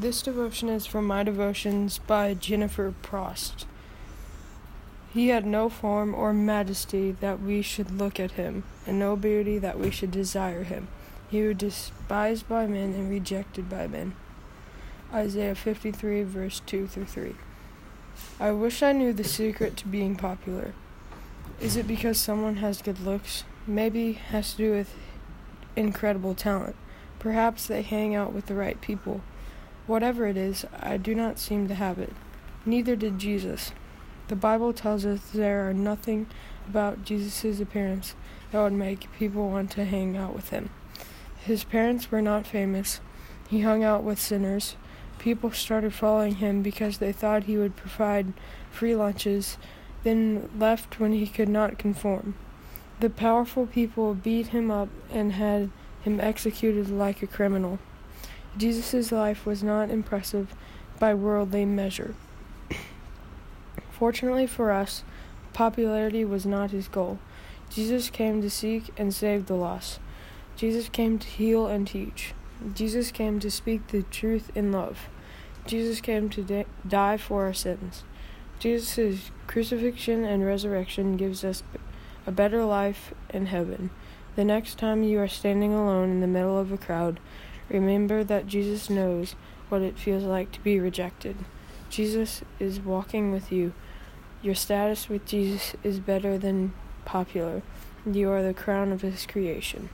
This devotion is from My Devotions by Jennifer Prost. He had no form or majesty that we should look at him, and no beauty that we should desire him. He was despised by men and rejected by men. Isaiah 53, verse 2 through 3. I wish I knew the secret to being popular. Is it because someone has good looks? Maybe has to do with incredible talent. Perhaps they hang out with the right people. Whatever it is, I do not seem to have it. Neither did Jesus. The Bible tells us there are nothing about Jesus' appearance that would make people want to hang out with him. His parents were not famous. He hung out with sinners. People started following him because they thought he would provide free lunches, then left when he could not conform. The powerful people beat him up and had him executed like a criminal. Jesus' life was not impressive by worldly measure. Fortunately for us, popularity was not his goal. Jesus came to seek and save the lost. Jesus came to heal and teach. Jesus came to speak the truth in love. Jesus came to di- die for our sins. Jesus' crucifixion and resurrection gives us a better life in heaven. The next time you are standing alone in the middle of a crowd, remember that Jesus knows what it feels like to be rejected. Jesus is walking with you. Your status with Jesus is better than popular. You are the crown of his creation.